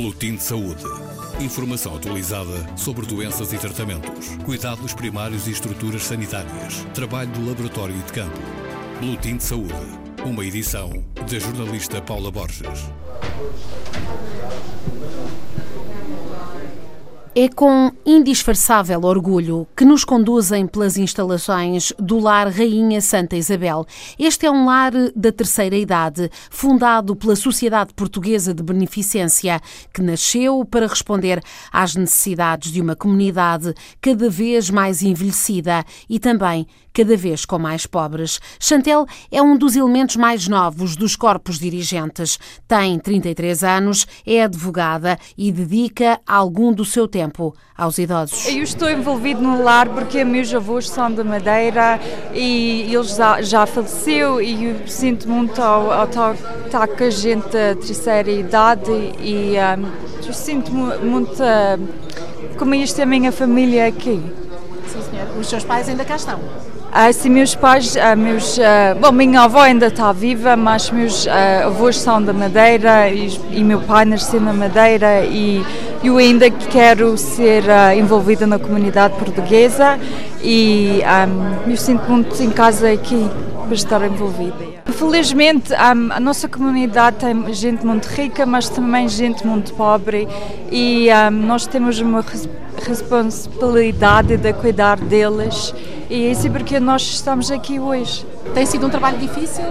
Boletim de Saúde. Informação atualizada sobre doenças e tratamentos, cuidados primários e estruturas sanitárias, trabalho do laboratório e de campo. Boletim de Saúde. Uma edição da jornalista Paula Borges. É com indisfarçável orgulho que nos conduzem pelas instalações do Lar Rainha Santa Isabel. Este é um lar da terceira idade, fundado pela Sociedade Portuguesa de Beneficência, que nasceu para responder às necessidades de uma comunidade cada vez mais envelhecida e também cada vez com mais pobres. Chantel é um dos elementos mais novos dos corpos dirigentes. Tem 33 anos, é advogada e dedica algum do seu tempo aos idosos. Eu estou envolvido no lar porque meus avós são de Madeira e eles já, já faleceu e eu sinto muito ao, ao estar com a gente da terceira idade e um, eu sinto muito como isto é a minha família aqui. Sim, senhor. Os seus pais ainda cá estão? Ah, sim, meus pais, ah, meus, ah, bom, minha avó ainda está viva, mas meus ah, avós são da Madeira e, e, meu pai nasceu na Madeira e eu ainda quero ser ah, envolvida na comunidade portuguesa e um, eu sinto muito em casa aqui para estar envolvida. Felizmente um, a nossa comunidade tem gente muito rica, mas também gente muito pobre e nós temos uma responsabilidade de cuidar deles e é isso porque nós estamos aqui hoje. Tem sido um trabalho difícil?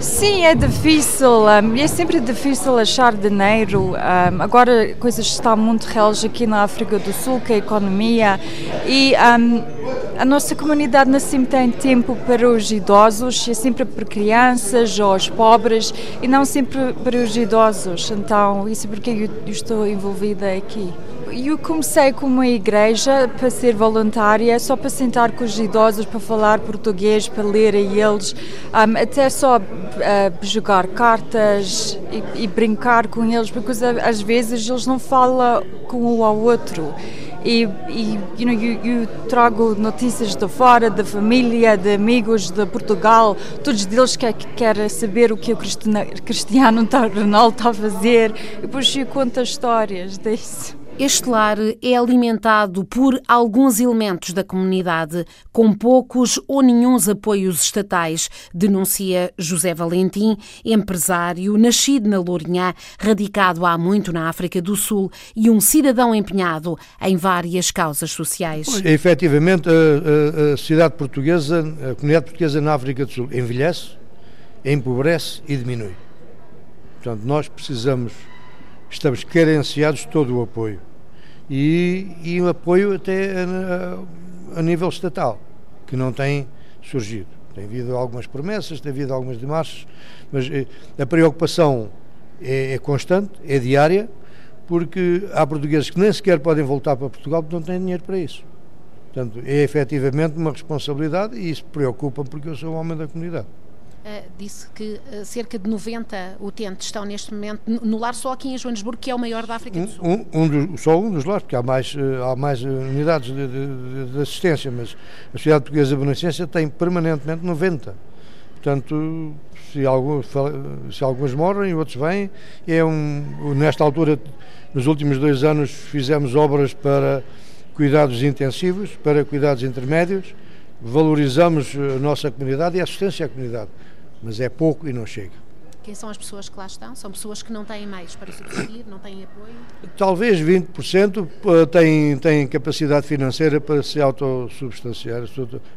Sim, é difícil. Um, é sempre difícil achar dinheiro. Um, agora coisas estão muito reais aqui na África do Sul, que é a economia. E um, a nossa comunidade não sempre tem tempo para os idosos, é sempre para crianças ou os pobres e não sempre para os idosos. Então, isso é porque eu estou envolvida aqui. Eu comecei com uma igreja para ser voluntária, só para sentar com os idosos, para falar português, para ler a eles, um, até só uh, jogar cartas e, e, brincar com eles, porque às vezes eles não falam com um ao outro. E, e you know, eu, eu, trago notícias de fora, da família, de amigos de Portugal, todos deles que querem saber o que o Cristiano Ronaldo está a fazer, e depois eu conto as histórias disso. Este lar é alimentado por alguns elementos da comunidade, com poucos ou nenhums apoios estatais, denuncia José Valentim, empresário nascido na Lourinhã, radicado há muito na África do Sul e um cidadão empenhado em várias causas sociais. efetivamente, a, a, a sociedade portuguesa, a comunidade portuguesa na África do Sul envelhece, empobrece e diminui. Portanto, nós precisamos, estamos carenciados de todo o apoio e, e o apoio até a, a, nível estatal, que não tem surgido. Tem havido algumas promessas, tem havido algumas demarches, mas eh, a preocupação é, é, constante, é diária, porque há portugueses que nem sequer podem voltar para Portugal porque não têm dinheiro para isso. Portanto, é efetivamente uma responsabilidade e isso preocupa porque eu sou um homem da comunidade. Uh, disse que uh, cerca de 90 utentes estão neste momento no lar só aqui em Joanesburgo, que é o maior da África do Sul. Um, um dos, só um dos lares, porque há mais, uh, há mais unidades de, de, de, assistência, mas a Sociedade Portuguesa de Beneficência tem permanentemente 90. Portanto, se, alguns, se alguns morrem, outros vêm, é um, nesta altura, nos últimos dois anos, fizemos obras para cuidados intensivos, para cuidados intermédios, valorizamos a nossa comunidade e a assistência à comunidade mas é pouco e não chega. Quem são as pessoas que lá estão? São pessoas que não têm meios para subsistir, não têm apoio? Talvez 20% eh, têm, têm capacidade financeira para se autossubstanciar,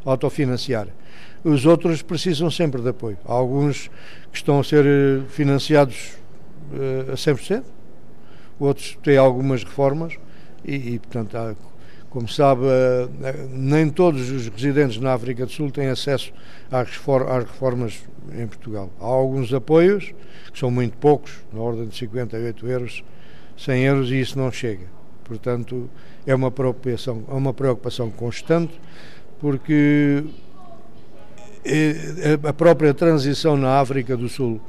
autofinanciar. Os outros precisam sempre de apoio. Há alguns que estão a ser eh, financiados uh, a 100%, outros têm algumas reformas e, e portanto, há como sabe, eh, nem todos os residentes na África do Sul têm acesso às reformas em Portugal. Há alguns apoios, que são muito poucos, na ordem de 58 euros, 100 euros, e isso não chega. Portanto, é uma preocupação, é uma preocupação constante, porque eh, a própria transição na África do Sul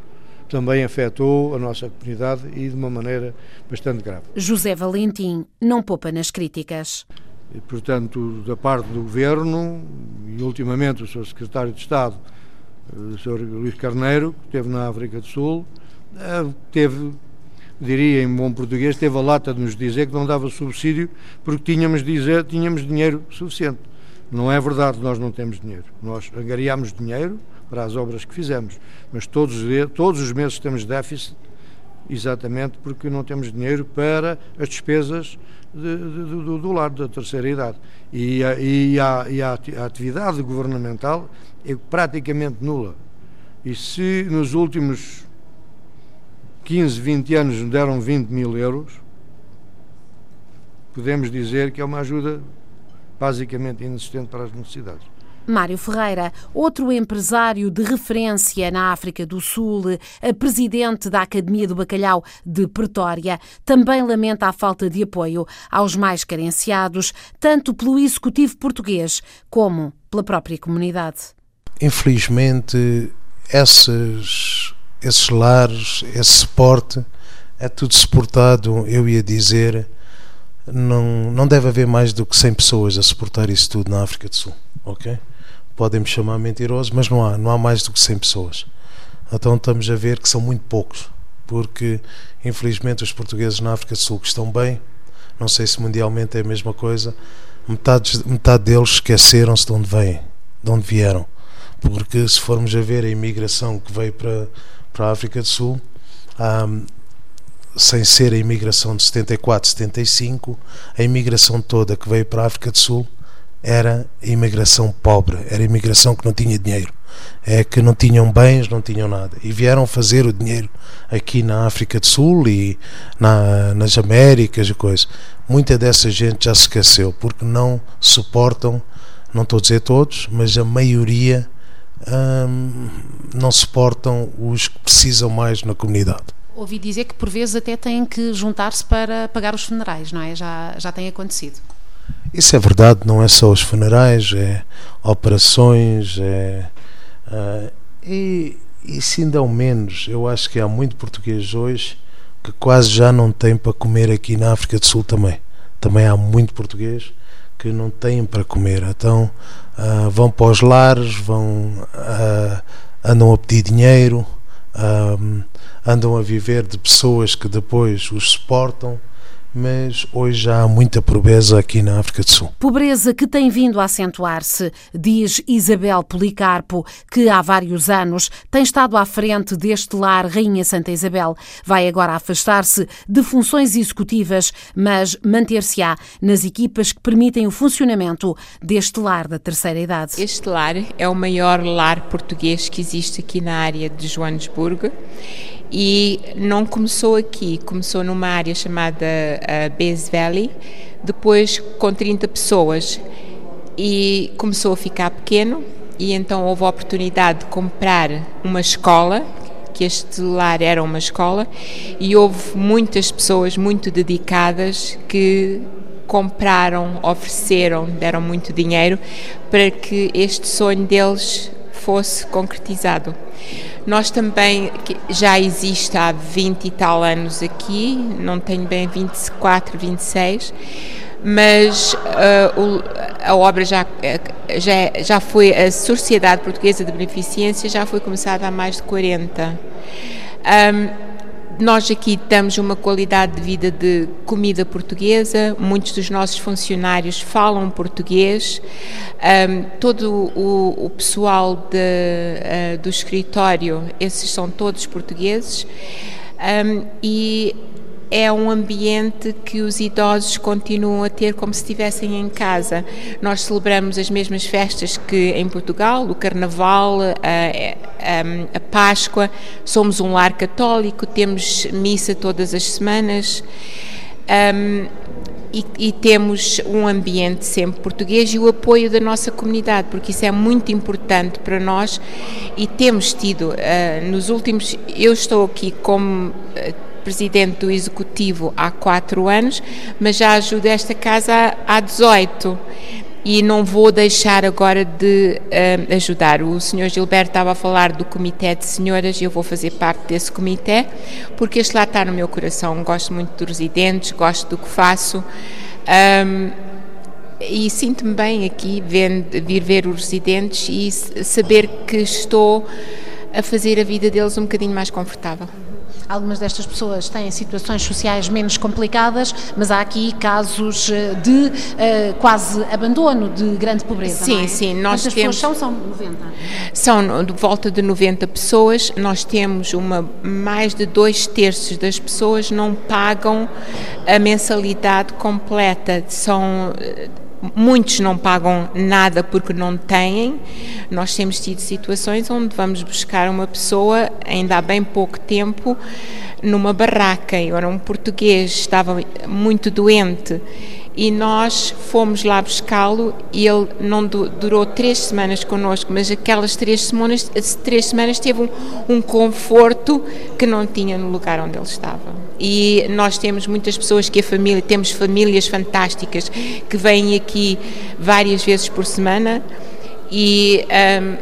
também afetou a nossa comunidade e de uma maneira bastante grave. José Valentim não poupa nas críticas. E, portanto, da parte do Governo, e ultimamente o Sr. Secretário de Estado, o Sr. Luís Carneiro, que esteve na África do Sul, eh, teve diria em bom português, teve a lata de nos dizer que não dava subsídio porque tínhamos, dizer, tínhamos dinheiro suficiente. Não é verdade, nós não temos dinheiro. Nós angariámos dinheiro para as obras que fizemos, mas todos, todos os meses temos déficit exatamente porque não temos dinheiro para as despesas de, de, do, do lar da terceira idade. E e, a, e a, atividade governamental é praticamente nula. E se nos últimos 15, 20 anos nos deram 20 mil euros, podemos dizer que é uma ajuda basicamente inexistente para as necessidades. Mário Ferreira, outro empresário de referência na África do Sul, presidente da Academia do Bacalhau de Pretória, também lamenta a falta de apoio aos mais carenciados, tanto pelo executivo português como pela própria comunidade. Infelizmente, esses, esses lares, esse suporte, é tudo suportado, eu ia dizer, não, não deve haver mais do que 100 pessoas a suportar isso tudo na África do Sul, ok? Podem me chamar mentiroso, mas não há, não há mais do que 100 pessoas. Então estamos a ver que são muito poucos, porque infelizmente os portugueses na África do Sul que estão bem, não sei se mundialmente é a mesma coisa, metade, metade deles esqueceram-se de onde vêm, de onde vieram. Porque se formos a ver a imigração que veio para, para a África do Sul, um, sem ser a imigração de 74, 75, a imigração toda que veio para a África do Sul era a imigração pobre, era a imigração que não tinha dinheiro, é que não tinham bens, não tinham nada. E vieram fazer o dinheiro aqui na África do Sul e na, nas Américas e coisas. Muita dessa gente já se esqueceu porque não suportam, não estou a dizer todos, mas a maioria hum, não suportam os que precisam mais na comunidade. Ouvi dizer que por vezes até têm que juntar-se para pagar os funerais, não é? Já, já tem acontecido. Isso é verdade, não é só os funerais, é operações, é. Uh, e, e se ainda ao menos, eu acho que há muito português hoje que quase já não tem para comer aqui na África do Sul também. Também há muito português que não têm para comer. Então uh, vão para os lares, vão, uh, andam a pedir dinheiro, andam a viver de pessoas que depois os suportam mas hoje já há muita pobreza aqui na África do Sul. Pobreza que tem vindo a acentuar-se, diz Isabel Policarpo, que há vários anos tem estado à frente deste lar Rainha Santa Isabel. Vai agora afastar-se de funções executivas, mas manter-se-á nas equipas que permitem o funcionamento deste lar da terceira idade. Este lar é o maior lar português que existe aqui na área de Joanesburgo e não começou aqui, começou numa área chamada uh, Valley, depois com 30 pessoas. E começou a ficar pequeno e então houve a oportunidade de comprar uma escola que este lar era uma escola e houve muitas pessoas muito dedicadas que compraram, ofereceram, deram muito dinheiro para que este sonho deles fosse concretizado. Nós também, já existe há 20 e tal anos aqui, não tenho bem 24, 26, mas uh, a obra já, já, já foi, a Sociedade Portuguesa de Beneficência já foi começada há mais de 40. Um, nós aqui damos uma qualidade de vida de comida portuguesa, muitos dos nossos funcionários falam português, um, todo o, o pessoal de, uh, do escritório, esses são todos portugueses, um, e é um ambiente que os idosos continuam a ter como se estivessem em casa. Nós celebramos as mesmas festas que em Portugal, o Carnaval, a, a, a Páscoa, somos um lar católico, temos missa todas as semanas. Um, e, e, temos um ambiente sempre português e o apoio da nossa comunidade, porque isso é muito importante para nós e temos tido uh, nos últimos. Eu estou aqui como. Uh, presidente do Executivo há quatro anos, mas já ajudo esta casa há 18 e não vou deixar agora de uh, ajudar. O senhor Gilberto estava a falar do comitê de senhoras e eu vou fazer parte desse comitê, porque este lá está no meu coração. Gosto muito dos residentes, gosto do que faço. Um, e sinto-me bem aqui vendo, vir ver os residentes e saber que estou a fazer a vida deles um bocadinho mais confortável. Algumas destas pessoas têm situações sociais menos complicadas, mas há aqui casos eh, de uh, quase abandono, de grande pobreza. Sim, é? sim. Nós Quantas temos, pessoas são? São 90? São de volta de 90 pessoas. Nós temos uma mais de dois terços das pessoas não pagam a mensalidade completa. São Muitos não pagam nada porque não têm. Nós temos tido situações onde vamos buscar uma pessoa, ainda há bem pouco tempo, numa barraca. Era um português, estava muito doente e nós fomos lá buscá-lo e ele não durou três semanas connosco, mas aquelas três semanas, três semanas teve um, um conforto que não tinha no lugar onde ele estava. E nós temos muitas pessoas que a família, temos famílias fantásticas que vêm aqui várias vezes por semana e um,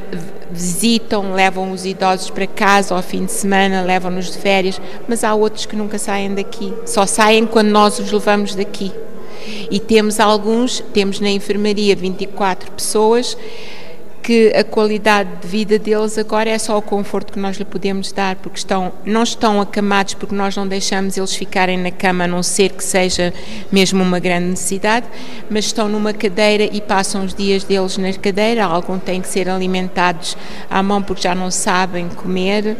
visitam, levam os idosos para casa ao fim de semana, levam-nos de férias, mas há outros que nunca saem daqui, só saem quando nós os levamos daqui. E temos alguns, temos na enfermaria 24 pessoas que a qualidade de vida deles agora é só o conforto que nós lhe podemos dar, porque estão, não estão acamados porque nós não deixamos eles ficarem na cama, a não ser que seja mesmo uma grande necessidade, mas estão numa cadeira e passam os dias deles na cadeira, alguns têm que ser alimentados à mão porque já não sabem comer.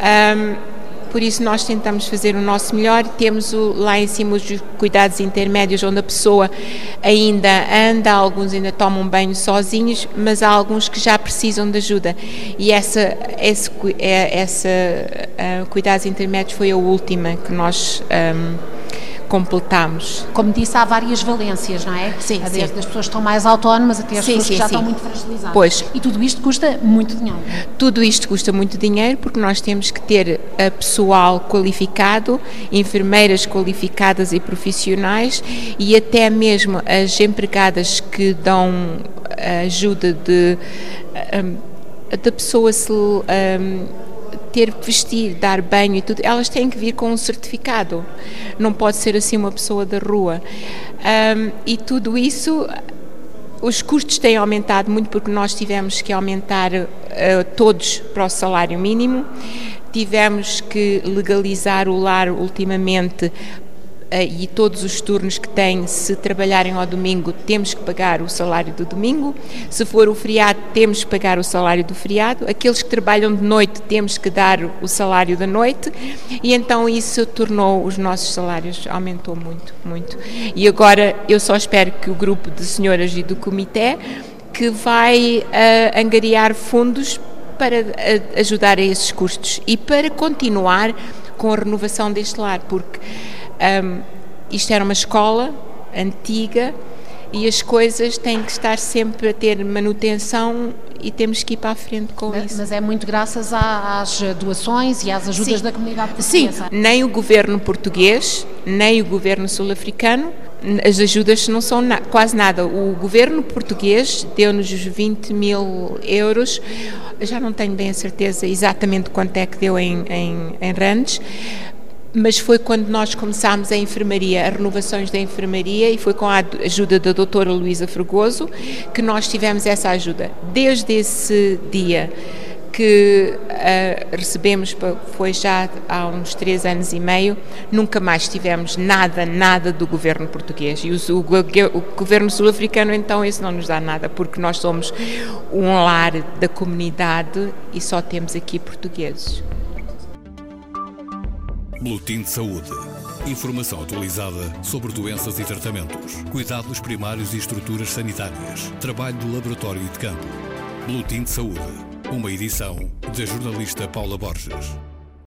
Um, por isso nós tentamos fazer o nosso melhor. Temos o, lá em cima os cuidados intermédios, onde a pessoa ainda anda, alguns ainda tomam banho sozinhos, mas há alguns que já precisam de ajuda. E essa, esse, é, essa uh, cuidados intermédios foi a última que nós. Um, completamos. Como disse, há várias valências, não é? Sim, Desde sim. as pessoas que estão mais autónomas até as sim, pessoas sim, que já sim. estão muito fragilizadas. Pois. E tudo isto custa muito dinheiro. Tudo isto custa muito dinheiro porque nós temos que ter eh, pessoal qualificado, enfermeiras qualificadas e profissionais e até mesmo as empregadas que dão ajuda de eh, da pessoa se um, ter que vestir, dar banho e tudo, elas têm que vir com um certificado. Não pode ser assim uma pessoa da rua. Um, e tudo isso os custos têm aumentado muito porque nós tivemos que aumentar uh, todos para o salário mínimo, tivemos que legalizar o lar ultimamente e todos os turnos que têm, se trabalharem ao domingo, temos que pagar o salário do domingo. Se for o feriado, temos que pagar o salário do feriado. Aqueles que trabalham de noite, temos que dar o salário da noite. E então isso tornou os nossos salários, aumentou muito, muito. E agora eu só espero que o grupo de senhoras e do comitê que vai uh, angariar fundos para uh, ajudar a esses custos e para continuar com a renovação deste lar, porque um, isto era uma escola antiga e as coisas têm que estar sempre a ter manutenção e temos que ir para a frente com mas, isso. Mas é muito graças às doações e às ajudas Sim. da comunidade Sim, portuguesa. nem o governo português, nem o governo sul-africano, as ajudas não são na, quase nada. O governo português deu-nos 20 mil euros, já não tenho bem a certeza exatamente quanto é que deu em, em, em randes, mas foi quando nós começámos a enfermaria, as renovações da enfermaria, e foi com a ajuda da doutora Luísa Fregoso que nós tivemos essa ajuda. Desde esse dia que uh, recebemos, foi já há uns três anos e meio, nunca mais tivemos nada, nada do governo português. E o, o, o governo sul-africano, então, isso não nos dá nada, porque nós somos um lar da comunidade e só temos aqui portugueses. Boletim de Saúde. Informação atualizada sobre doenças e tratamentos, cuidados primários e estruturas sanitárias, trabalho do laboratório e de campo. Boletim de Saúde. Uma edição da jornalista Paula Borges.